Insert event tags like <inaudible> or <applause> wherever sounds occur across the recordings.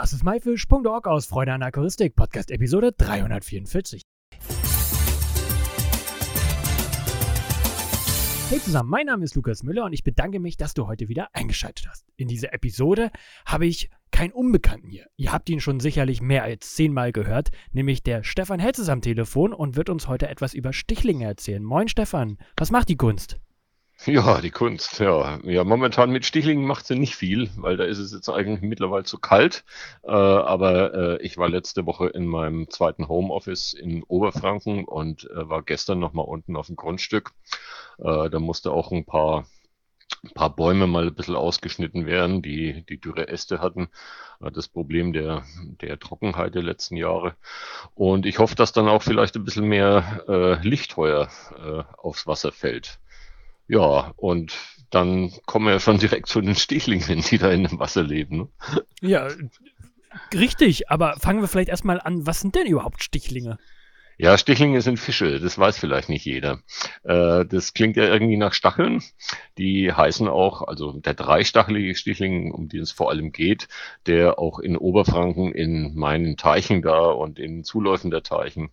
Das ist myfish.org aus Freude an Aquaristik, Podcast Episode 344. Hey zusammen, mein Name ist Lukas Müller und ich bedanke mich, dass du heute wieder eingeschaltet hast. In dieser Episode habe ich keinen Unbekannten hier. Ihr habt ihn schon sicherlich mehr als zehnmal gehört, nämlich der Stefan Hetz ist am Telefon und wird uns heute etwas über Stichlinge erzählen. Moin Stefan, was macht die Kunst? Ja, die Kunst, ja. Ja, momentan mit Stichlingen macht sie nicht viel, weil da ist es jetzt eigentlich mittlerweile zu kalt. Äh, aber äh, ich war letzte Woche in meinem zweiten Homeoffice in Oberfranken und äh, war gestern nochmal unten auf dem Grundstück. Äh, da musste auch ein paar, ein paar Bäume mal ein bisschen ausgeschnitten werden, die, die dürre Äste hatten. Äh, das Problem der, der Trockenheit der letzten Jahre. Und ich hoffe, dass dann auch vielleicht ein bisschen mehr äh, Lichtheuer aufs Wasser fällt. Ja, und dann kommen wir ja schon direkt zu den Stichlingen, die da in dem Wasser leben. Ne? Ja, richtig, aber fangen wir vielleicht erstmal an, was sind denn überhaupt Stichlinge? Ja, Stichlinge sind Fische, das weiß vielleicht nicht jeder. Äh, das klingt ja irgendwie nach Stacheln. Die heißen auch, also der dreistachelige Stichling, um den es vor allem geht, der auch in Oberfranken in meinen Teichen da und in Zuläufen der Teichen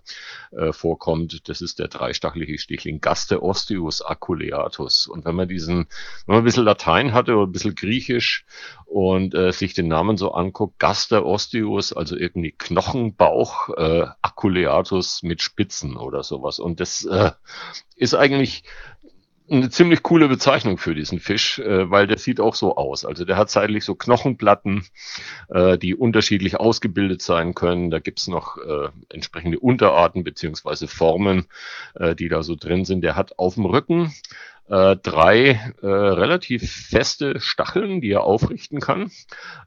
äh, vorkommt. Das ist der dreistachelige Stichling Gaster osteus aculeatus. Und wenn man diesen, wenn man ein bisschen Latein hatte oder ein bisschen Griechisch und äh, sich den Namen so anguckt, Gaster osteus, also irgendwie Knochenbauch, äh, aculeatus mit mit Spitzen oder sowas. Und das äh, ist eigentlich eine ziemlich coole Bezeichnung für diesen Fisch, äh, weil der sieht auch so aus. Also der hat seitlich so Knochenplatten, äh, die unterschiedlich ausgebildet sein können. Da gibt's noch äh, entsprechende Unterarten beziehungsweise Formen, äh, die da so drin sind. Der hat auf dem Rücken äh, drei äh, relativ feste Stacheln, die er aufrichten kann.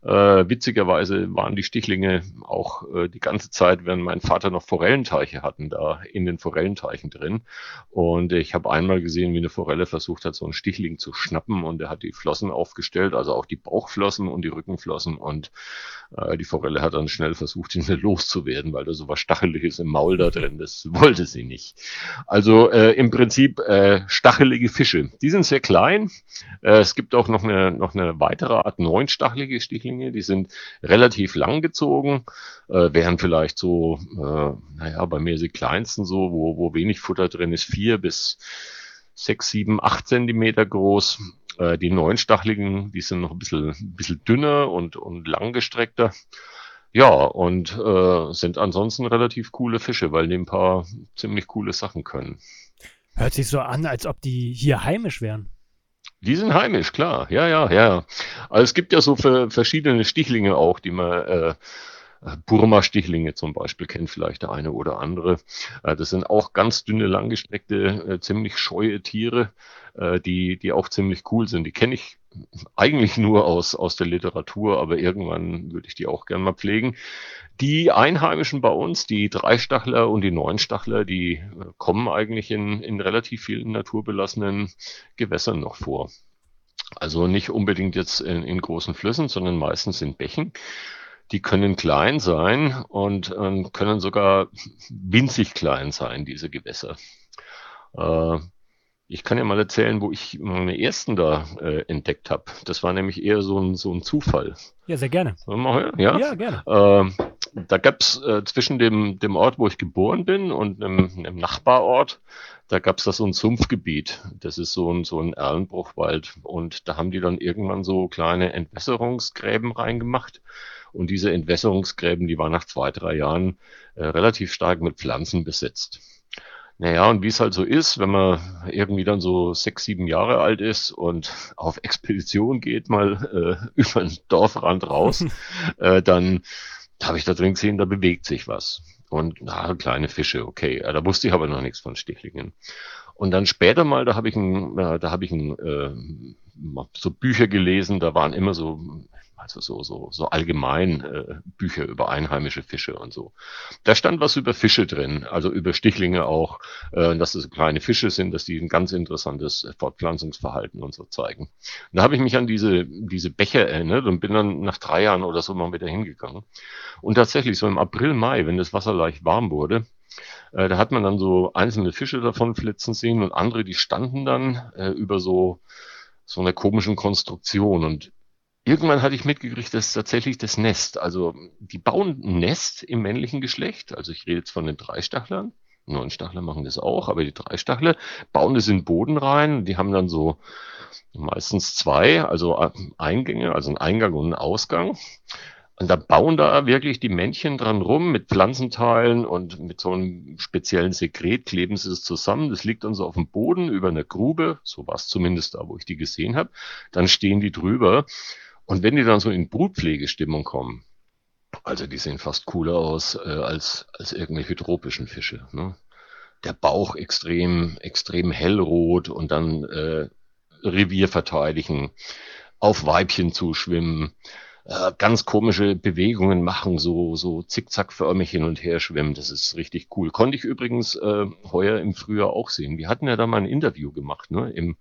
Äh, witzigerweise waren die Stichlinge auch äh, die ganze Zeit, wenn mein Vater noch Forellenteiche hatten, da in den Forellenteichen drin. Und ich habe einmal gesehen, wie eine Forelle versucht hat, so einen Stichling zu schnappen und er hat die Flossen aufgestellt, also auch die Bauchflossen und die Rückenflossen und äh, die Forelle hat dann schnell versucht, ihn <laughs> loszuwerden, weil da so was Stacheliges im Maul da drin, das wollte sie nicht. Also äh, im Prinzip äh, stachelige Fische Fische. Die sind sehr klein. Äh, es gibt auch noch eine, noch eine weitere Art neunstachelige Stichlinge. Die sind relativ lang gezogen, äh, wären vielleicht so, äh, naja, bei mir die kleinsten so, wo, wo wenig Futter drin ist, vier bis sechs, sieben, acht Zentimeter groß. Die neunstacheligen, die sind noch ein bisschen, ein bisschen dünner und, und langgestreckter. Ja, und äh, sind ansonsten relativ coole Fische, weil die ein paar ziemlich coole Sachen können. Hört sich so an, als ob die hier heimisch wären. Die sind heimisch, klar. Ja, ja, ja. Also es gibt ja so verschiedene Stichlinge auch, die man äh, Burma-Stichlinge zum Beispiel kennt vielleicht der eine oder andere. Äh, das sind auch ganz dünne, langgestreckte, äh, ziemlich scheue Tiere, äh, die, die auch ziemlich cool sind. Die kenne ich eigentlich nur aus, aus der Literatur, aber irgendwann würde ich die auch gern mal pflegen. Die Einheimischen bei uns, die Dreistachler und die Neunstachler, die äh, kommen eigentlich in, in relativ vielen naturbelassenen Gewässern noch vor. Also nicht unbedingt jetzt in, in großen Flüssen, sondern meistens in Bächen. Die können klein sein und äh, können sogar winzig klein sein, diese Gewässer. Äh, ich kann ja mal erzählen, wo ich meine ersten da äh, entdeckt habe. Das war nämlich eher so ein, so ein Zufall. Ja, sehr gerne. Ja, ja gerne. Äh, da gab's äh, zwischen dem, dem Ort, wo ich geboren bin und einem, einem Nachbarort, da gab's da so ein Sumpfgebiet. Das ist so ein, so ein Erlenbruchwald. Und da haben die dann irgendwann so kleine Entwässerungsgräben reingemacht. Und diese Entwässerungsgräben, die waren nach zwei, drei Jahren äh, relativ stark mit Pflanzen besetzt. Naja, und wie es halt so ist, wenn man irgendwie dann so sechs, sieben Jahre alt ist und auf Expedition geht, mal äh, <laughs> über den Dorfrand raus, <laughs> äh, dann habe ich da drin gesehen, da bewegt sich was. Und na, kleine Fische, okay. Äh, da wusste ich aber noch nichts von Stichlingen. Und dann später mal, da habe ich ein, äh, da habe ich ein, äh, so Bücher gelesen, da waren immer so also so, so, so allgemein äh, Bücher über einheimische Fische und so. Da stand was über Fische drin, also über Stichlinge auch, äh, dass es kleine Fische sind, dass die ein ganz interessantes Fortpflanzungsverhalten und so zeigen. Und da habe ich mich an diese, diese Becher erinnert und bin dann nach drei Jahren oder so mal wieder hingegangen. Und tatsächlich so im April, Mai, wenn das Wasser leicht warm wurde, äh, da hat man dann so einzelne Fische davon flitzen sehen und andere, die standen dann äh, über so so einer komischen Konstruktion und irgendwann hatte ich mitgekriegt, das ist tatsächlich das Nest. Also die bauen ein Nest im männlichen Geschlecht. Also ich rede jetzt von den Dreistachlern. Neunstachler machen das auch, aber die Dreistachler bauen das in den Boden rein. Die haben dann so meistens zwei, also äh, Eingänge, also einen Eingang und einen Ausgang. Und da bauen da wirklich die Männchen dran rum mit Pflanzenteilen und mit so einem speziellen Sekret kleben sie es zusammen. Das liegt dann so auf dem Boden über einer Grube, so war es zumindest da, wo ich die gesehen habe. Dann stehen die drüber. Und wenn die dann so in Brutpflegestimmung kommen, also die sehen fast cooler aus äh, als, als irgendwelche tropischen Fische. Ne? Der Bauch extrem, extrem hellrot und dann äh, Revier verteidigen, auf Weibchen zuschwimmen, äh, ganz komische Bewegungen machen, so, so zickzackförmig hin und her schwimmen. Das ist richtig cool. Konnte ich übrigens äh, heuer im Frühjahr auch sehen. Wir hatten ja da mal ein Interview gemacht, ne? Im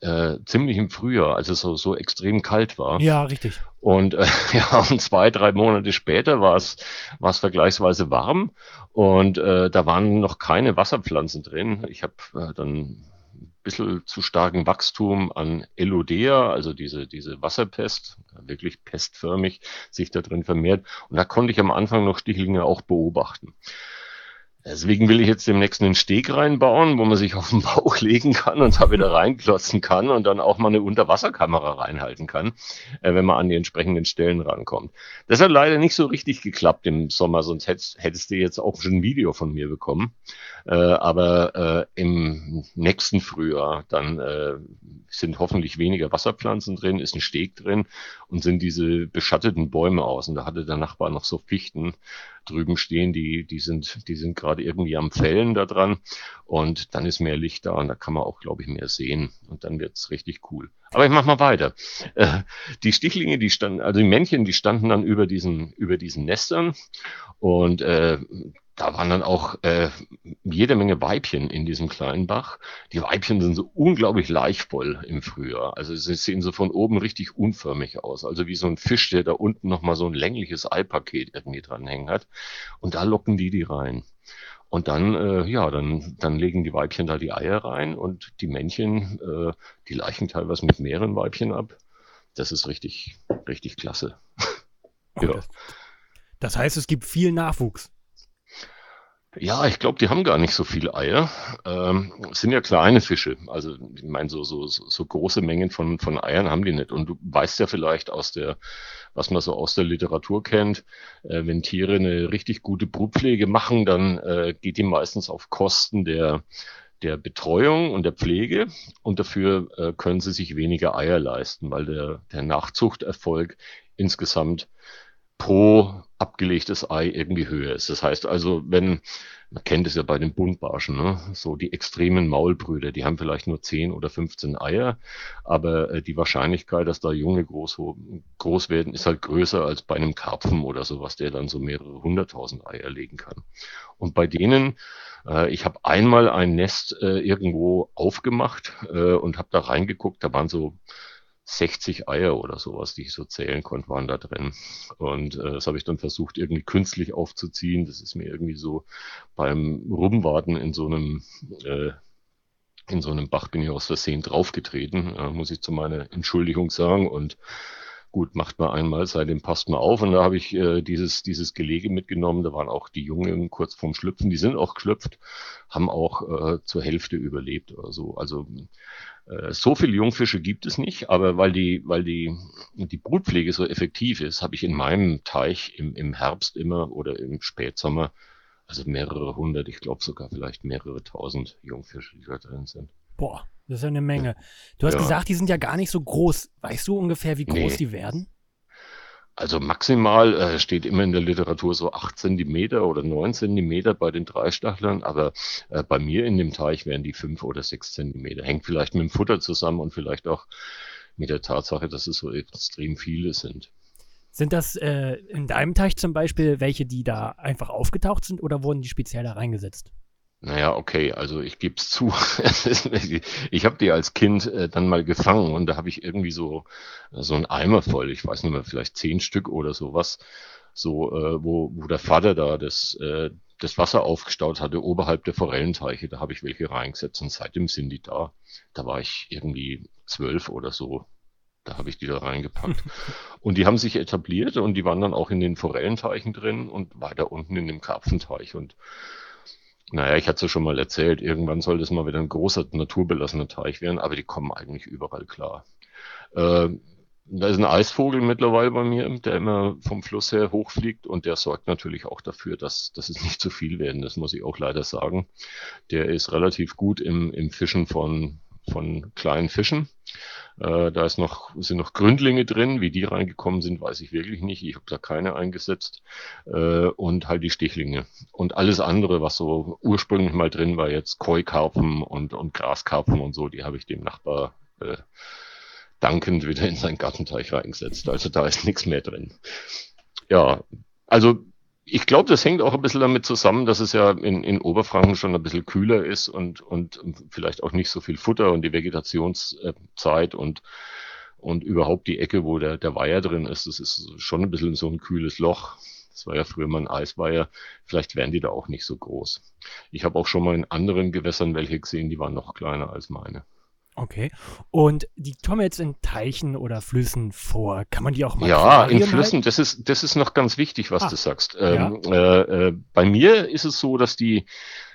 äh, ziemlich im Frühjahr, als es so, so extrem kalt war. Ja, richtig. Und äh, <laughs> ja, und zwei, drei Monate später war es war es vergleichsweise warm und äh, da waren noch keine Wasserpflanzen drin. Ich habe äh, dann ein bisschen zu starken Wachstum an Elodea, also diese, diese Wasserpest, wirklich pestförmig sich da drin vermehrt. Und da konnte ich am Anfang noch Stichlinge auch beobachten. Deswegen will ich jetzt demnächst einen Steg reinbauen, wo man sich auf den Bauch <laughs> legen kann und da wieder reinklotzen kann und dann auch mal eine Unterwasserkamera reinhalten kann, äh, wenn man an die entsprechenden Stellen rankommt. Das hat leider nicht so richtig geklappt im Sommer, sonst hättest, hättest du jetzt auch schon ein Video von mir bekommen. Äh, aber äh, im nächsten Frühjahr dann äh, sind hoffentlich weniger Wasserpflanzen drin, ist ein Steg drin und sind diese beschatteten Bäume aus. Und da hatte der Nachbar noch so Fichten drüben stehen, die, die sind, die sind gerade irgendwie am Fällen da dran. Und dann ist mehr Licht da und da kann man auch, glaube ich, mehr sehen. Und dann wird's richtig cool. Aber ich mach mal weiter. Äh, die Stichlinge, die standen, also die Männchen, die standen dann über diesen, über diesen Nestern. Und äh, da waren dann auch äh, jede Menge Weibchen in diesem kleinen Bach. Die Weibchen sind so unglaublich leichtvoll im Frühjahr. Also sie sehen so von oben richtig unförmig aus. Also wie so ein Fisch, der da unten nochmal so ein längliches Eipaket irgendwie dranhängen hat. Und da locken die die rein. Und dann, äh, ja, dann, dann legen die Weibchen da die Eier rein und die Männchen, äh, die leichen teilweise mit mehreren Weibchen ab. Das ist richtig, richtig klasse. Ja. das heißt, es gibt viel Nachwuchs. Ja, ich glaube, die haben gar nicht so viele Eier. Ähm, sind ja kleine Fische. Also ich meine, so, so, so große Mengen von, von Eiern haben die nicht. Und du weißt ja vielleicht aus der, was man so aus der Literatur kennt, äh, wenn Tiere eine richtig gute Brutpflege machen, dann äh, geht die meistens auf Kosten der, der Betreuung und der Pflege und dafür äh, können sie sich weniger Eier leisten, weil der, der Nachzuchterfolg insgesamt pro abgelegtes Ei irgendwie höher ist. Das heißt also, wenn, man kennt es ja bei den Buntbarschen, ne? so die extremen Maulbrüder, die haben vielleicht nur 10 oder 15 Eier, aber äh, die Wahrscheinlichkeit, dass da Junge groß, groß werden, ist halt größer als bei einem Karpfen oder sowas, der dann so mehrere hunderttausend Eier legen kann. Und bei denen, äh, ich habe einmal ein Nest äh, irgendwo aufgemacht äh, und habe da reingeguckt, da waren so 60 Eier oder sowas, die ich so zählen konnte, waren da drin. Und äh, das habe ich dann versucht, irgendwie künstlich aufzuziehen. Das ist mir irgendwie so beim Rumwarten in so einem äh, in so einem Bach bin ich aus Versehen draufgetreten, äh, muss ich zu meiner Entschuldigung sagen. Und gut, macht man einmal, seitdem passt man auf. Und da habe ich äh, dieses, dieses Gelege mitgenommen. Da waren auch die Jungen kurz vorm Schlüpfen. Die sind auch geschlüpft, haben auch äh, zur Hälfte überlebt oder so. Also äh, so viele Jungfische gibt es nicht, aber weil die, weil die, die Brutpflege so effektiv ist, habe ich in meinem Teich im, im Herbst immer oder im Spätsommer, also mehrere hundert, ich glaube sogar vielleicht mehrere tausend Jungfische, die da drin sind. Boah, das ist ja eine Menge. Du hast ja. gesagt, die sind ja gar nicht so groß. Weißt du ungefähr, wie groß nee. die werden? Also maximal äh, steht immer in der Literatur so 8 Zentimeter oder 9 Zentimeter bei den Dreistachlern, aber äh, bei mir in dem Teich wären die 5 oder 6 Zentimeter. Hängt vielleicht mit dem Futter zusammen und vielleicht auch mit der Tatsache, dass es so extrem viele sind. Sind das äh, in deinem Teich zum Beispiel welche, die da einfach aufgetaucht sind oder wurden die speziell da reingesetzt? Naja, okay, also ich gebe es zu. <laughs> ich habe die als Kind äh, dann mal gefangen und da habe ich irgendwie so, so einen Eimer voll, ich weiß nicht mehr, vielleicht zehn Stück oder sowas, so, äh, wo, wo der Vater da das, äh, das Wasser aufgestaut hatte oberhalb der Forellenteiche. Da habe ich welche reingesetzt und seitdem sind die da. Da war ich irgendwie zwölf oder so. Da habe ich die da reingepackt. <laughs> und die haben sich etabliert und die waren dann auch in den Forellenteichen drin und weiter unten in dem Karpfenteich. Und naja, ich hatte es ja schon mal erzählt, irgendwann soll das mal wieder ein großer naturbelassener Teich werden, aber die kommen eigentlich überall klar. Äh, da ist ein Eisvogel mittlerweile bei mir, der immer vom Fluss her hochfliegt und der sorgt natürlich auch dafür, dass, dass es nicht zu viel werden. Das muss ich auch leider sagen. Der ist relativ gut im, im Fischen von, von kleinen Fischen. Äh, da ist noch, sind noch Gründlinge drin. Wie die reingekommen sind, weiß ich wirklich nicht. Ich habe da keine eingesetzt. Äh, und halt die Stichlinge. Und alles andere, was so ursprünglich mal drin war, jetzt Koi-Karpfen und, und Graskarpfen und so, die habe ich dem Nachbar äh, dankend wieder in seinen Gartenteich reingesetzt. Also da ist nichts mehr drin. Ja, also ich glaube, das hängt auch ein bisschen damit zusammen, dass es ja in, in Oberfranken schon ein bisschen kühler ist und, und vielleicht auch nicht so viel Futter und die Vegetationszeit und, und überhaupt die Ecke, wo der, der Weiher drin ist, das ist schon ein bisschen so ein kühles Loch. Das war ja früher mal ein Eisweiher. Vielleicht wären die da auch nicht so groß. Ich habe auch schon mal in anderen Gewässern welche gesehen, die waren noch kleiner als meine. Okay. Und die kommen jetzt in Teichen oder Flüssen vor. Kann man die auch mal Ja, in Flüssen, halten? das ist, das ist noch ganz wichtig, was ah, du sagst. Ähm, ja. äh, äh, bei mir ist es so, dass die,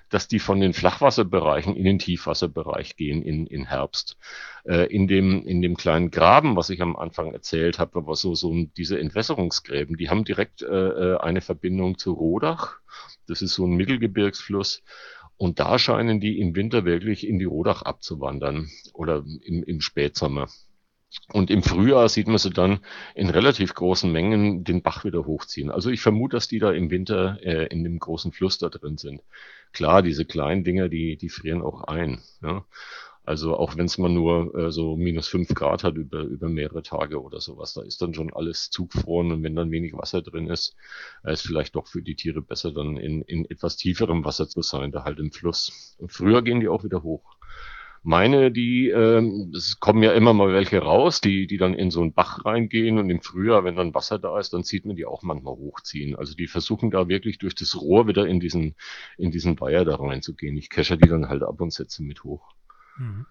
dass die von den Flachwasserbereichen in den Tiefwasserbereich gehen in, in Herbst. Äh, in, dem, in dem kleinen Graben, was ich am Anfang erzählt habe, war so, so diese Entwässerungsgräben, die haben direkt äh, äh, eine Verbindung zu Rodach. Das ist so ein Mittelgebirgsfluss. Und da scheinen die im Winter wirklich in die Rodach abzuwandern oder im, im Spätsommer. Und im Frühjahr sieht man sie dann in relativ großen Mengen den Bach wieder hochziehen. Also ich vermute, dass die da im Winter äh, in dem großen Fluss da drin sind. Klar, diese kleinen Dinger, die, die frieren auch ein. Ja? Also auch wenn es mal nur äh, so minus fünf Grad hat über, über mehrere Tage oder sowas, da ist dann schon alles zugefroren und wenn dann wenig Wasser drin ist, äh, ist vielleicht doch für die Tiere besser, dann in, in etwas tieferem Wasser zu sein, da halt im Fluss. Und früher gehen die auch wieder hoch. Meine, die, ähm, es kommen ja immer mal welche raus, die, die dann in so einen Bach reingehen und im Frühjahr, wenn dann Wasser da ist, dann sieht man die auch manchmal hochziehen. Also die versuchen da wirklich durch das Rohr wieder in diesen, in diesen Weiher da reinzugehen. Ich kescher die dann halt ab und setze mit hoch. Mhm.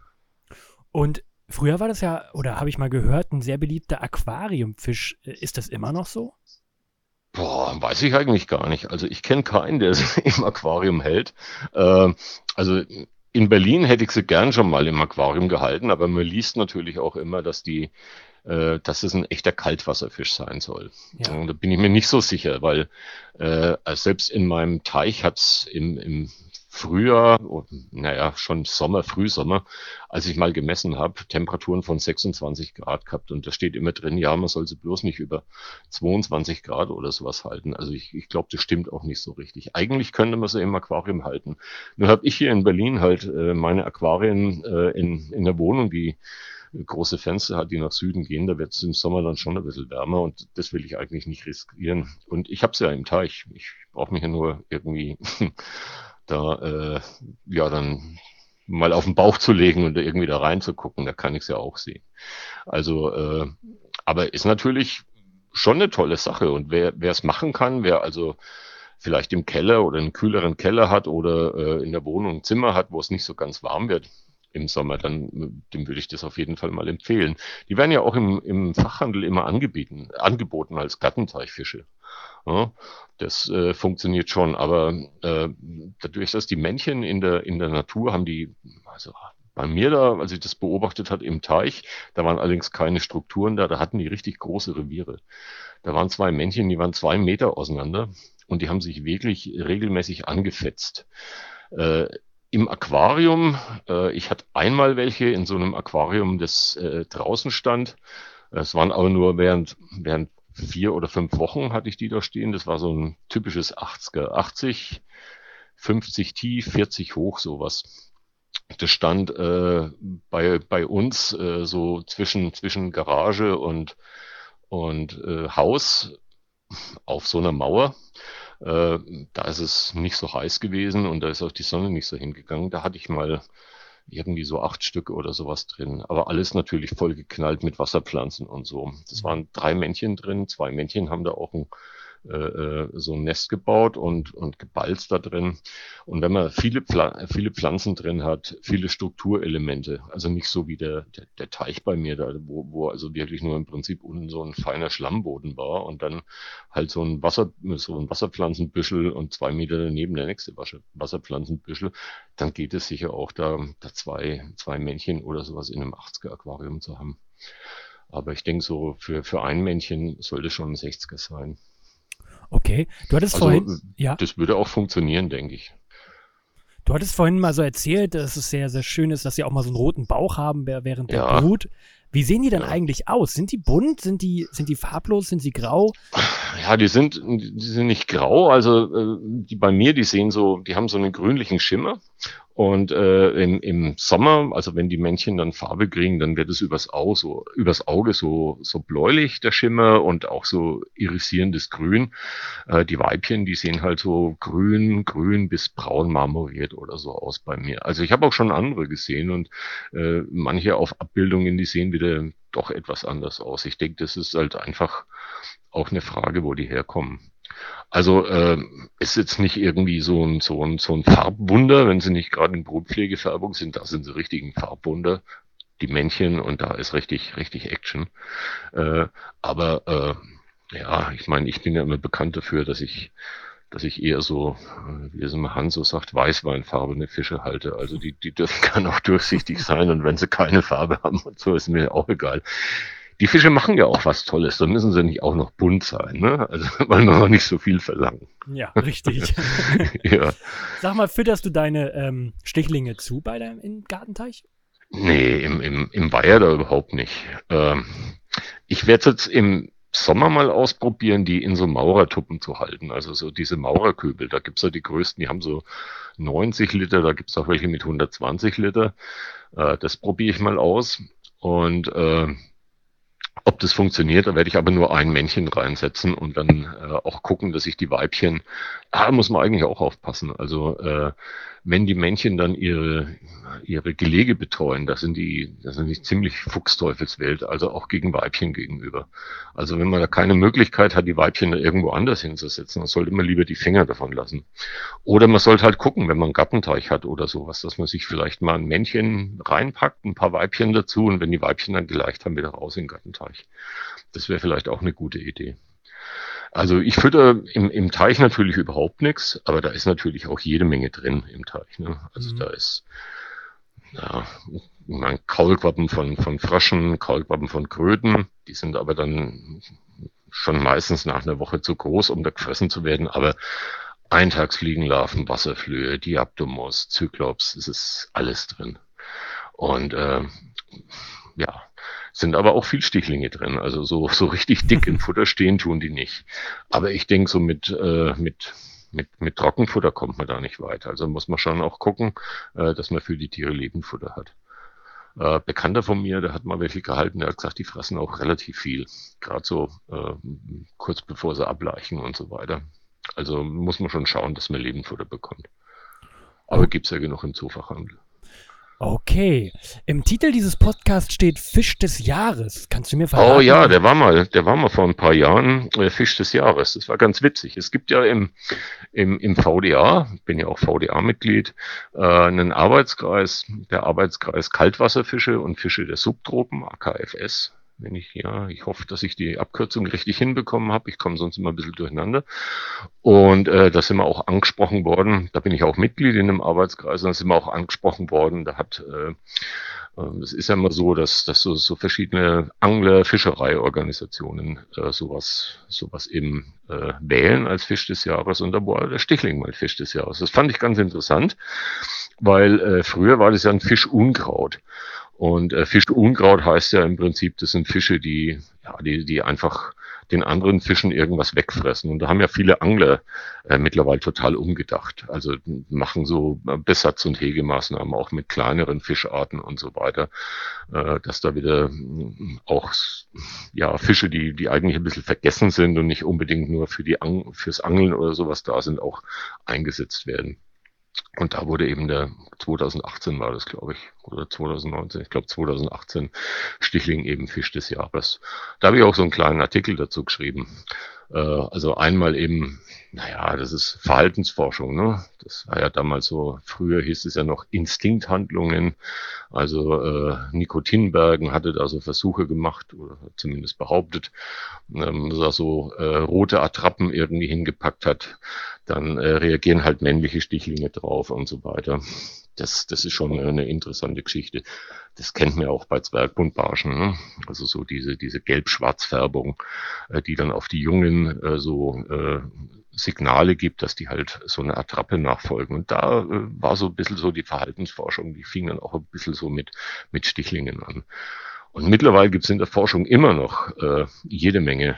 Und früher war das ja, oder habe ich mal gehört, ein sehr beliebter Aquariumfisch. Ist das immer noch so? Boah, weiß ich eigentlich gar nicht. Also ich kenne keinen, der <laughs> es im Aquarium hält. Äh, also in Berlin hätte ich sie gern schon mal im Aquarium gehalten, aber man liest natürlich auch immer, dass die, äh, dass es ein echter Kaltwasserfisch sein soll. Ja. Und da bin ich mir nicht so sicher, weil äh, selbst in meinem Teich hat es im, im Frühjahr, naja, schon Sommer, Frühsommer, als ich mal gemessen habe, Temperaturen von 26 Grad gehabt. Und da steht immer drin, ja, man soll sie bloß nicht über 22 Grad oder sowas halten. Also ich, ich glaube, das stimmt auch nicht so richtig. Eigentlich könnte man sie im Aquarium halten. Nur habe ich hier in Berlin halt äh, meine Aquarien äh, in, in der Wohnung, die große Fenster hat, die nach Süden gehen. Da wird es im Sommer dann schon ein bisschen wärmer und das will ich eigentlich nicht riskieren. Und ich habe es ja im Teich. Ich brauche mich ja nur irgendwie da äh, ja dann mal auf den Bauch zu legen und irgendwie da reinzugucken, da kann ich es ja auch sehen. Also, äh, aber ist natürlich schon eine tolle Sache und wer es machen kann, wer also vielleicht im Keller oder einen kühleren Keller hat oder äh, in der Wohnung ein Zimmer hat, wo es nicht so ganz warm wird im Sommer, dann dem würde ich das auf jeden Fall mal empfehlen. Die werden ja auch im, im Fachhandel immer angeboten, angeboten als Gattenteichfische. Ja, das äh, funktioniert schon, aber äh, dadurch, dass die Männchen in der, in der Natur haben die, also bei mir da, als ich das beobachtet hat im Teich, da waren allerdings keine Strukturen da, da hatten die richtig große Reviere. Da waren zwei Männchen, die waren zwei Meter auseinander und die haben sich wirklich regelmäßig angefetzt. Äh, Im Aquarium, äh, ich hatte einmal welche in so einem Aquarium, das äh, draußen stand. Es waren aber nur während, während vier oder fünf Wochen hatte ich die da stehen. Das war so ein typisches 80er, 80, 50 tief, 40 hoch, sowas. Das stand äh, bei, bei uns äh, so zwischen, zwischen Garage und, und äh, Haus auf so einer Mauer. Äh, da ist es nicht so heiß gewesen und da ist auch die Sonne nicht so hingegangen. Da hatte ich mal irgendwie so acht Stücke oder sowas drin. Aber alles natürlich voll geknallt mit Wasserpflanzen und so. Das waren drei Männchen drin. Zwei Männchen haben da auch ein äh, äh, so ein Nest gebaut und, und gebalzt da drin. Und wenn man viele, Pfla viele Pflanzen drin hat, viele Strukturelemente, also nicht so wie der, der, der Teich bei mir da, wo, wo also wirklich nur im Prinzip unten so ein feiner Schlammboden war und dann halt so ein Wasser, so ein Wasserpflanzenbüschel und zwei Meter daneben der nächste Wasserpflanzenbüschel, dann geht es sicher auch da, da zwei, zwei Männchen oder sowas in einem 80er Aquarium zu haben. Aber ich denke so, für, für ein Männchen sollte schon ein 60er sein. Okay, du hattest Also, vorhin, ja, Das würde auch funktionieren, denke ich. du hattest vorhin mal so erzählt, dass es sehr, sehr schön ist, dass sie auch mal so einen roten Bauch haben während der Ja. Brut. Wie sehen die denn Ja. eigentlich aus? Sind die bunt? Sind die, sind die farblos? Sind sie grau? Ja, die sind, die sind nicht grau, also äh, die bei mir, die sehen so, die haben so einen grünlichen Schimmer. Und äh, im, im Sommer, also wenn die Männchen dann Farbe kriegen, dann wird es übers Auge so, übers Auge so, so bläulich, der Schimmer, und auch so irisierendes Grün. Äh, die Weibchen, die sehen halt so grün, grün bis braun marmoriert oder so aus bei mir. Also ich habe auch schon andere gesehen und äh, manche auf Abbildungen, die sehen wieder doch etwas anders aus. Ich denke, das ist halt einfach auch eine Frage, wo die herkommen. Also äh, ist jetzt nicht irgendwie so ein, so, ein, so ein Farbwunder, wenn sie nicht gerade in Brutpflegefärbung sind, da sind sie richtig ein Farbwunder, die Männchen, und da ist richtig, richtig Action. Äh, aber äh, ja, ich meine, ich bin ja immer bekannt dafür, dass ich dass ich eher so, äh, wie es immer Hans so sagt, weißweinfarbene Fische halte. Also die, die dürfen <laughs> kann auch durchsichtig sein und wenn sie keine Farbe haben und so, ist mir auch egal. Die Fische machen ja auch was Tolles, dann müssen sie nicht auch noch bunt sein, ne? Also wollen wir auch nicht so viel verlangen. Ja, richtig. <laughs> <laughs> Ja. Sag mal, fütterst du deine ähm, Stichlinge zu bei deinem im Gartenteich? Nee, im, im, im Weiher da überhaupt nicht. Ähm, ich werde jetzt im Sommer mal ausprobieren, die in so Maurertuppen zu halten. Also so diese Maurerköbel, da gibt's ja die größten, die haben so 90 Liter, da gibt's auch welche mit 120 Liter. Äh, das probiere ich mal aus. Und äh, ob das funktioniert, da werde ich aber nur ein Männchen reinsetzen und dann äh, auch gucken, dass ich die Weibchen, da muss man eigentlich auch aufpassen. Also äh, wenn die Männchen dann ihre, ihre Gelege betreuen, das sind die, das sind die ziemlich Fuchsteufelswelt, also auch gegen Weibchen gegenüber. Also wenn man da keine Möglichkeit hat, die Weibchen da irgendwo anders hinzusetzen, dann sollte man lieber die Finger davon lassen. Oder man sollte halt gucken, wenn man einen Gartenteich hat oder sowas, dass man sich vielleicht mal ein Männchen reinpackt, ein paar Weibchen dazu und wenn die Weibchen dann geleicht haben, wieder raus in den Gartenteich. Das wäre vielleicht auch eine gute Idee. Also ich fütter im, im Teich natürlich überhaupt nichts, aber da ist natürlich auch jede Menge drin im Teich. Ne? Also Mhm. da ist ja, mein Kaulquappen von, von Fröschen, Kaulquappen von Kröten, die sind aber dann schon meistens nach einer Woche zu groß, um da gefressen zu werden, aber Eintagsfliegenlarven, Wasserflöhe, Diaptomos, Zyklops, es ist alles drin. Und äh, ja, sind aber auch viel Stichlinge drin. Also so, <laughs> so richtig dick im <laughs> Futter stehen tun die nicht. Aber ich denke, so mit, äh, mit, mit, mit Trockenfutter kommt man da nicht weiter. Also muss man schon auch gucken, äh, dass man für die Tiere Lebendfutter hat. Äh, Bekannter von mir, der hat mal welche gehalten, der hat gesagt, die fressen auch relativ viel. Gerade so äh, kurz bevor sie ableichen und so weiter. Also muss man schon schauen, dass man Lebendfutter bekommt. Aber gibt's ja genug im Zoofachhandel. Okay. Im Titel dieses Podcasts steht Fisch des Jahres. Kannst du mir verraten? Oh ja, der war mal, der war mal vor ein paar Jahren äh, Fisch des Jahres. Das war ganz witzig. Es gibt ja im, im, im VDA, bin ja auch VDA-Mitglied, äh, einen Arbeitskreis, der Arbeitskreis Kaltwasserfische und Fische der Subtropen, AKFS. Wenn ich, ja, ich hoffe, dass ich die Abkürzung richtig hinbekommen habe. Ich komme sonst immer ein bisschen durcheinander. Und äh, da sind wir auch angesprochen worden. Da bin ich auch Mitglied in einem Arbeitskreis. Und da sind wir auch angesprochen worden. Da hat äh, ähm, Es ist ja immer so, dass, dass so, so verschiedene Angler, Fischereiorganisationen äh, sowas, sowas eben äh, wählen als Fisch des Jahres und da war der Stichling mal Fisch des Jahres. Das fand ich ganz interessant, weil äh, früher war das ja ein Fischunkraut. Und äh, Fischunkraut heißt ja im Prinzip, das sind Fische, die, ja, die, die einfach den anderen Fischen irgendwas wegfressen. Und da haben ja viele Angler äh, mittlerweile total umgedacht. Also machen so Besatz- und Hegemaßnahmen auch mit kleineren Fischarten und so weiter, äh, dass da wieder mh, auch ja Fische, die die eigentlich ein bisschen vergessen sind und nicht unbedingt nur für die Ang fürs Angeln oder sowas da sind, auch eingesetzt werden. Und da wurde eben der 2018 war das, glaube ich, oder 2019, ich glaube 2018 Stichling eben Fisch des Jahres. Da habe ich auch so einen kleinen Artikel dazu geschrieben. Äh, also einmal eben naja, das ist Verhaltensforschung. Ne? Das war ja damals so, früher hieß es ja noch Instinkthandlungen. Also äh, Nikotinbergen hatte da so Versuche gemacht oder zumindest behauptet, ähm, dass er so äh, rote Attrappen irgendwie hingepackt hat. Dann äh, reagieren halt männliche Stichlinge drauf und so weiter. Das, das ist schon eine interessante Geschichte. Das kennt man ja auch bei Zwergbundbarschen. Ne? Also so diese, diese Gelb-Schwarz-Färbung, äh, die dann auf die Jungen äh, so äh, Signale gibt, dass die halt so eine Attrappe nachfolgen. Und da äh, war so ein bisschen so die Verhaltensforschung, die fing dann auch ein bisschen so mit, mit Stichlingen an. Und mittlerweile gibt es in der Forschung immer noch äh, jede Menge,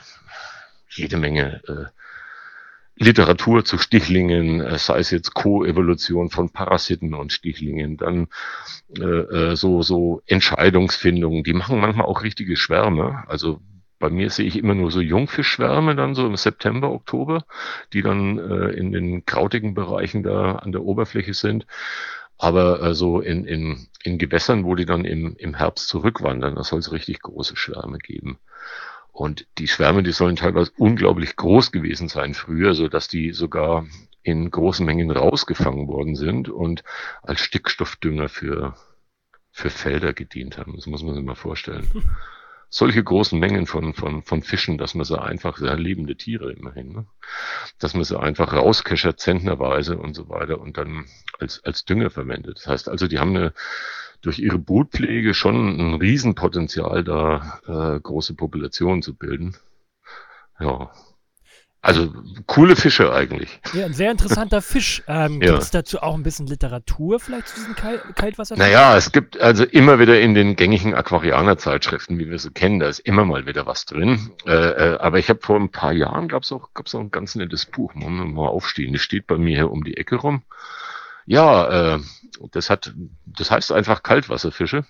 jede Menge äh, Literatur zu Stichlingen, äh, sei es jetzt Co-Evolution von Parasiten und Stichlingen, dann äh, äh, so, so Entscheidungsfindungen, die machen manchmal auch richtige Schwärme. Also bei mir sehe ich immer nur so Jungfischschwärme dann so im September, Oktober, die dann äh, in den krautigen Bereichen da an der Oberfläche sind. Aber äh, so in, in, in Gewässern, wo die dann im, im Herbst zurückwandern, da soll es richtig große Schwärme geben. Und die Schwärme, die sollen teilweise unglaublich groß gewesen sein früher, so dass die sogar in großen Mengen rausgefangen worden sind und als Stickstoffdünger für, für Felder gedient haben. Das muss man sich mal vorstellen. <laughs> solche großen Mengen von, von, von Fischen, dass man sie einfach, sehr lebende Tiere immerhin, ne? dass man sie einfach rauskeschert, zentnerweise und so weiter und dann als, als Dünger verwendet. Das heißt also, die haben eine, durch ihre Brutpflege schon ein Riesenpotenzial, da äh, große Populationen zu bilden. Ja, also coole Fische eigentlich. Ja, ein sehr interessanter <laughs> Fisch. Ähm, ja. Gibt es dazu auch ein bisschen Literatur vielleicht zu diesen Kal Kaltwasser? Naja, es gibt also immer wieder in den gängigen Aquarianer-Zeitschriften, wie wir sie kennen, da ist immer mal wieder was drin. Äh, äh, aber ich habe vor ein paar Jahren, gab es auch, gab's auch ein ganz nettes Buch, muss man mal aufstehen. Das steht bei mir hier um die Ecke rum. Ja, äh, das hat, das heißt einfach Kaltwasserfische.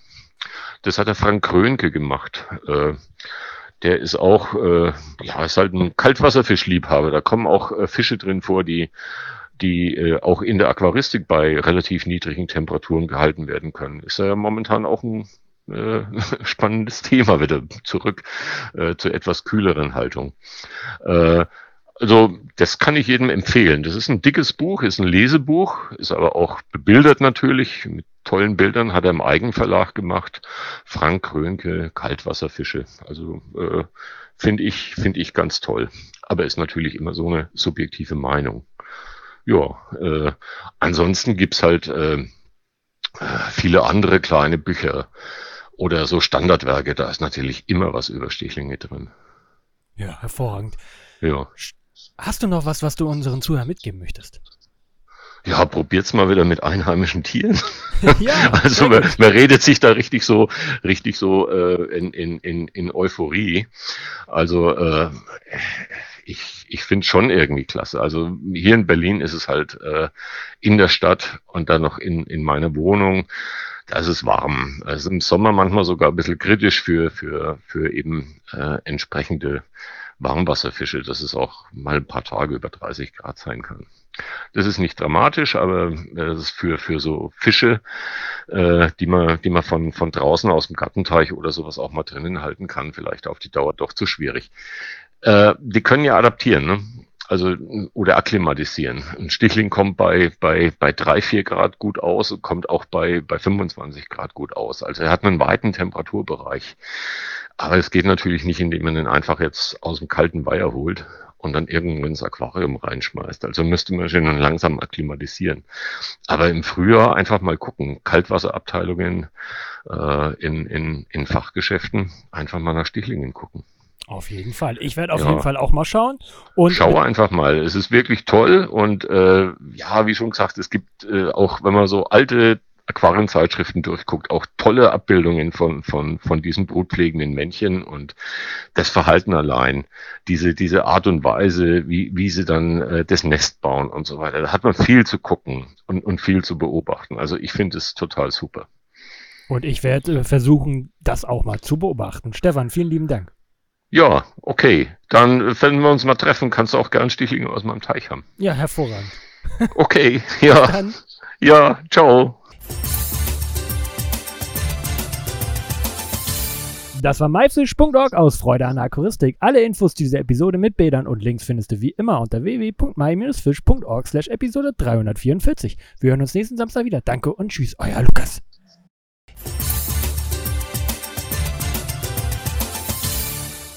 Das hat der Frank Krönke gemacht. Äh, der ist auch, äh, ja, ist halt ein Kaltwasserfischliebhaber. Da kommen auch äh, Fische drin vor, die, die äh, auch in der Aquaristik bei relativ niedrigen Temperaturen gehalten werden können. Ist ja momentan auch ein äh, <laughs> spannendes Thema wieder zurück äh, zur etwas kühleren Haltung. Äh, also das kann ich jedem empfehlen. Das ist ein dickes Buch, ist ein Lesebuch, ist aber auch bebildert natürlich mit tollen Bildern, hat er im Eigenverlag gemacht. Frank Krönke, Kaltwasserfische. Also äh, finde ich, finde ich ganz toll. Aber ist natürlich immer so eine subjektive Meinung. Ja, äh, ansonsten gibt's halt äh, viele andere kleine Bücher oder so Standardwerke. Da ist natürlich immer was über Stichlinge drin. Ja, hervorragend. Ja. Hast du noch was, was du unseren Zuhörern mitgeben möchtest? Ja, probiert's mal wieder mit einheimischen Tieren. <laughs> <laughs> ja, also man, man, redet sich da richtig so, richtig so äh, in, in, in, in Euphorie. Also äh, ich, ich finde schon irgendwie klasse. Also hier in Berlin ist es halt äh, in der Stadt und dann noch in, in meiner Wohnung. Da ist es warm. Ist im Sommer manchmal sogar ein bisschen kritisch für, für, für eben äh, entsprechende Warmwasserfische, dass es auch mal ein paar Tage über 30 Grad sein kann. Das ist nicht dramatisch, aber das ist für, für so Fische, äh, die man, die man von, von draußen aus dem Gartenteich oder sowas auch mal drinnen halten kann, vielleicht auf die Dauer doch zu schwierig. Äh, die können ja adaptieren, ne? Also oder akklimatisieren. Ein Stichling kommt bei bei bei drei vier Grad gut aus, kommt auch bei bei 25 Grad gut aus. Also er hat einen weiten Temperaturbereich. Aber es geht natürlich nicht, indem man ihn einfach jetzt aus dem kalten Weiher holt und dann irgendwo ins Aquarium reinschmeißt. Also müsste man schon langsam akklimatisieren. Aber im Frühjahr einfach mal gucken. Kaltwasserabteilungen äh, in, in, in Fachgeschäften einfach mal nach Stichlingen gucken. Auf jeden Fall. Ich werde auf ja. jeden Fall auch mal schauen. Und Schau einfach mal. Es ist wirklich toll und äh, ja, wie schon gesagt, es gibt äh, auch, wenn man so alte Aquarienzeitschriften durchguckt, auch tolle Abbildungen von, von, von diesen brutpflegenden Männchen und das Verhalten allein, diese, diese Art und Weise, wie, wie sie dann äh, das Nest bauen und so weiter. Da hat man viel zu gucken und, und viel zu beobachten. Also ich finde es total super. Und ich werde äh, versuchen, das auch mal zu beobachten. Stefan, vielen lieben Dank. Ja, okay. Dann, wenn wir uns mal treffen, kannst du auch gern Stichlinge aus meinem Teich haben. Ja, hervorragend. Okay, <laughs> ja. Dann. Ja, ciao. Das war myfish.org aus Freude an Aquaristik. Alle Infos zu dieser Episode mit Bildern und Links findest du wie immer unter www.my-fish.org slash Episode 344. Wir hören uns nächsten Samstag wieder. Danke und tschüss, euer Lukas.